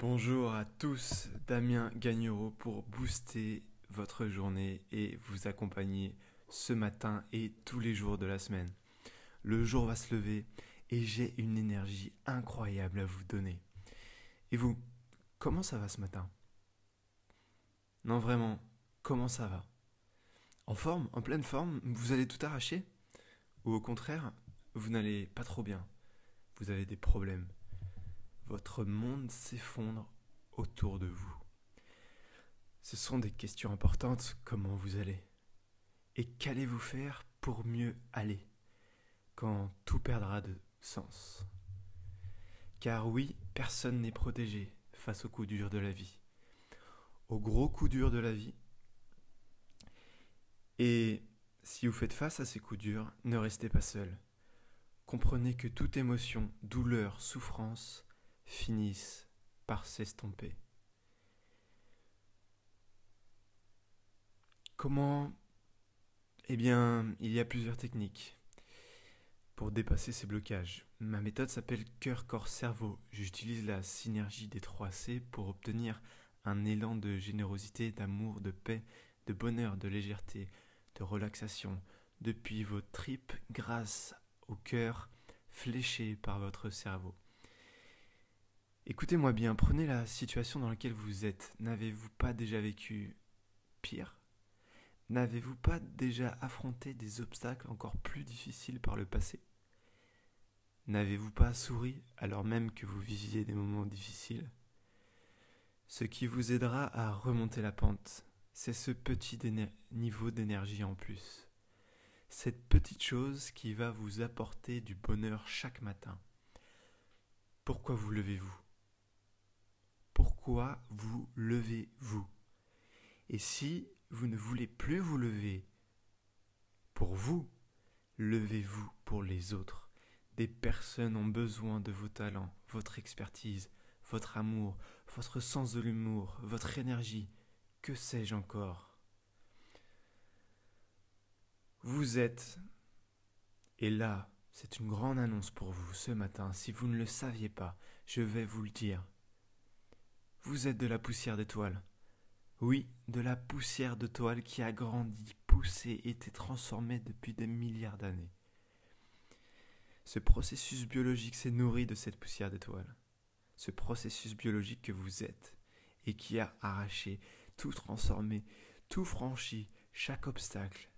Bonjour à tous, Damien Gagnereau pour booster votre journée et vous accompagner ce matin et tous les jours de la semaine. Le jour va se lever et j'ai une énergie incroyable à vous donner. Et vous, comment ça va ce matin? Non vraiment, comment ça va? En forme, en pleine forme, vous allez tout arracher? Ou au contraire, vous n'allez pas trop bien? Vous avez des problèmes votre monde s'effondre autour de vous. Ce sont des questions importantes. Comment vous allez? Et qu'allez-vous faire pour mieux aller quand tout perdra de sens? Car oui, personne n'est protégé face aux coups durs de la vie. Aux gros coups durs de la vie. Et si vous faites face à ces coups durs, ne restez pas seul. Comprenez que toute émotion, douleur, souffrance finissent par s'estomper. Comment Eh bien, il y a plusieurs techniques pour dépasser ces blocages. Ma méthode s'appelle cœur, corps, cerveau. J'utilise la synergie des trois C pour obtenir un élan de générosité, d'amour, de paix, de bonheur, de légèreté, de relaxation depuis vos tripes grâce au cœur fléché par votre cerveau. Écoutez-moi bien, prenez la situation dans laquelle vous êtes. N'avez-vous pas déjà vécu pire? N'avez-vous pas déjà affronté des obstacles encore plus difficiles par le passé? N'avez-vous pas souri alors même que vous viviez des moments difficiles? Ce qui vous aidera à remonter la pente, c'est ce petit niveau d'énergie en plus. Cette petite chose qui va vous apporter du bonheur chaque matin. Pourquoi vous levez-vous? Vous levez-vous? Et si vous ne voulez plus vous lever pour vous, levez-vous pour les autres. Des personnes ont besoin de vos talents, votre expertise, votre amour, votre sens de l'humour, votre énergie, que sais-je encore? Vous êtes, et là, c'est une grande annonce pour vous ce matin, si vous ne le saviez pas, je vais vous le dire. Vous êtes de la poussière d'étoiles. Oui, de la poussière de toile qui a grandi, poussé, été transformée depuis des milliards d'années. Ce processus biologique s'est nourri de cette poussière d'étoiles. Ce processus biologique que vous êtes et qui a arraché, tout transformé, tout franchi, chaque obstacle.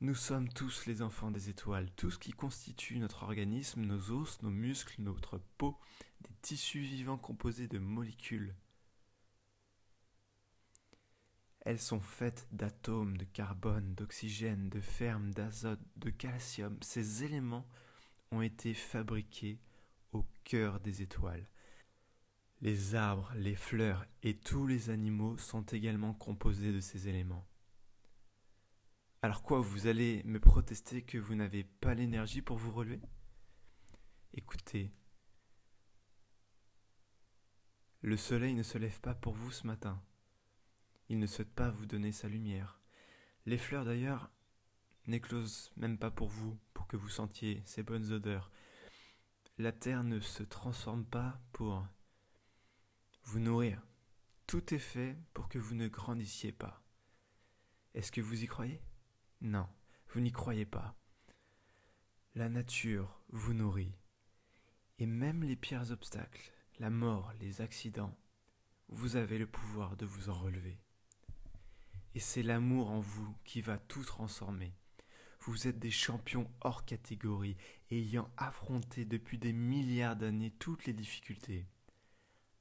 Nous sommes tous les enfants des étoiles, tout ce qui constitue notre organisme, nos os, nos muscles, notre peau, des tissus vivants composés de molécules. Elles sont faites d'atomes, de carbone, d'oxygène, de ferme, d'azote, de calcium. Ces éléments ont été fabriqués au cœur des étoiles. Les arbres, les fleurs et tous les animaux sont également composés de ces éléments. Alors quoi, vous allez me protester que vous n'avez pas l'énergie pour vous relever? Écoutez, le soleil ne se lève pas pour vous ce matin. Il ne souhaite pas vous donner sa lumière. Les fleurs d'ailleurs n'éclosent même pas pour vous, pour que vous sentiez ces bonnes odeurs. La terre ne se transforme pas pour vous nourrir. Tout est fait pour que vous ne grandissiez pas. Est-ce que vous y croyez? Non, vous n'y croyez pas. La nature vous nourrit. Et même les pires obstacles, la mort, les accidents, vous avez le pouvoir de vous en relever. Et c'est l'amour en vous qui va tout transformer. Vous êtes des champions hors catégorie, ayant affronté depuis des milliards d'années toutes les difficultés.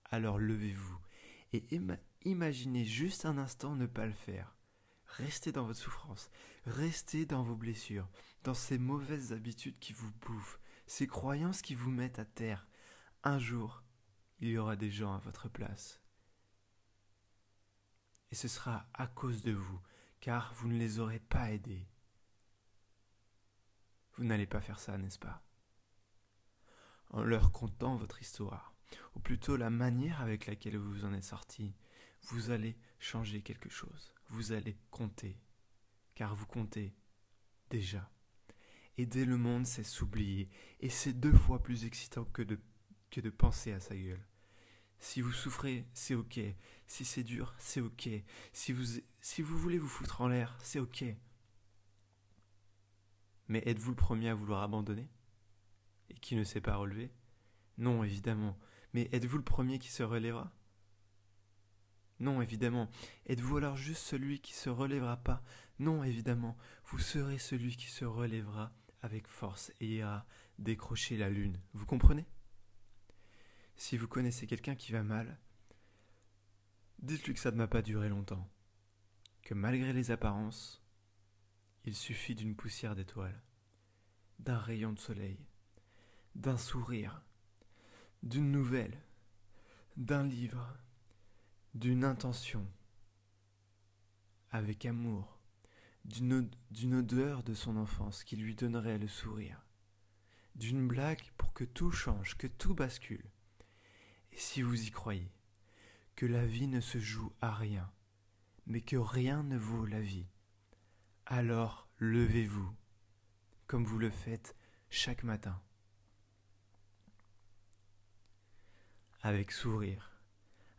Alors levez-vous et imaginez juste un instant ne pas le faire. Restez dans votre souffrance, restez dans vos blessures, dans ces mauvaises habitudes qui vous bouffent, ces croyances qui vous mettent à terre. Un jour, il y aura des gens à votre place. Et ce sera à cause de vous, car vous ne les aurez pas aidés. Vous n'allez pas faire ça, n'est-ce pas? En leur contant votre histoire, ou plutôt la manière avec laquelle vous en êtes sorti, vous allez changer quelque chose. Vous allez compter, car vous comptez déjà. Aider le monde, c'est s'oublier, et c'est deux fois plus excitant que de penser à sa gueule. Si vous souffrez, c'est ok. Si c'est dur, c'est ok. Si vous, si vous voulez vous foutre en l'air, c'est ok. Mais êtes-vous le premier à vouloir abandonner? Et qui ne sait pas relever Non, évidemment. Mais êtes-vous le premier qui se relèvera? Non, évidemment. Êtes-vous alors juste celui qui se relèvera pas? Non, évidemment. Vous serez celui qui se relèvera avec force et ira décrocher la lune. Vous comprenez? Si vous connaissez quelqu'un qui va mal, dites-lui que ça ne m'a pas duré longtemps. Que malgré les apparences, il suffit d'une poussière d'étoiles, d'un rayon de soleil, d'un sourire, d'une nouvelle, d'un livre, d'une intention, avec amour, d'une odeur de son enfance qui lui donnerait le sourire, d'une blague pour que tout change, que tout bascule. Et si vous y croyez, que la vie ne se joue à rien, mais que rien ne vaut la vie, alors levez-vous, comme vous le faites chaque matin. Avec sourire,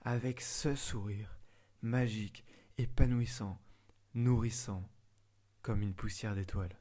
avec ce sourire, magique, épanouissant, nourrissant, comme une poussière d'étoiles.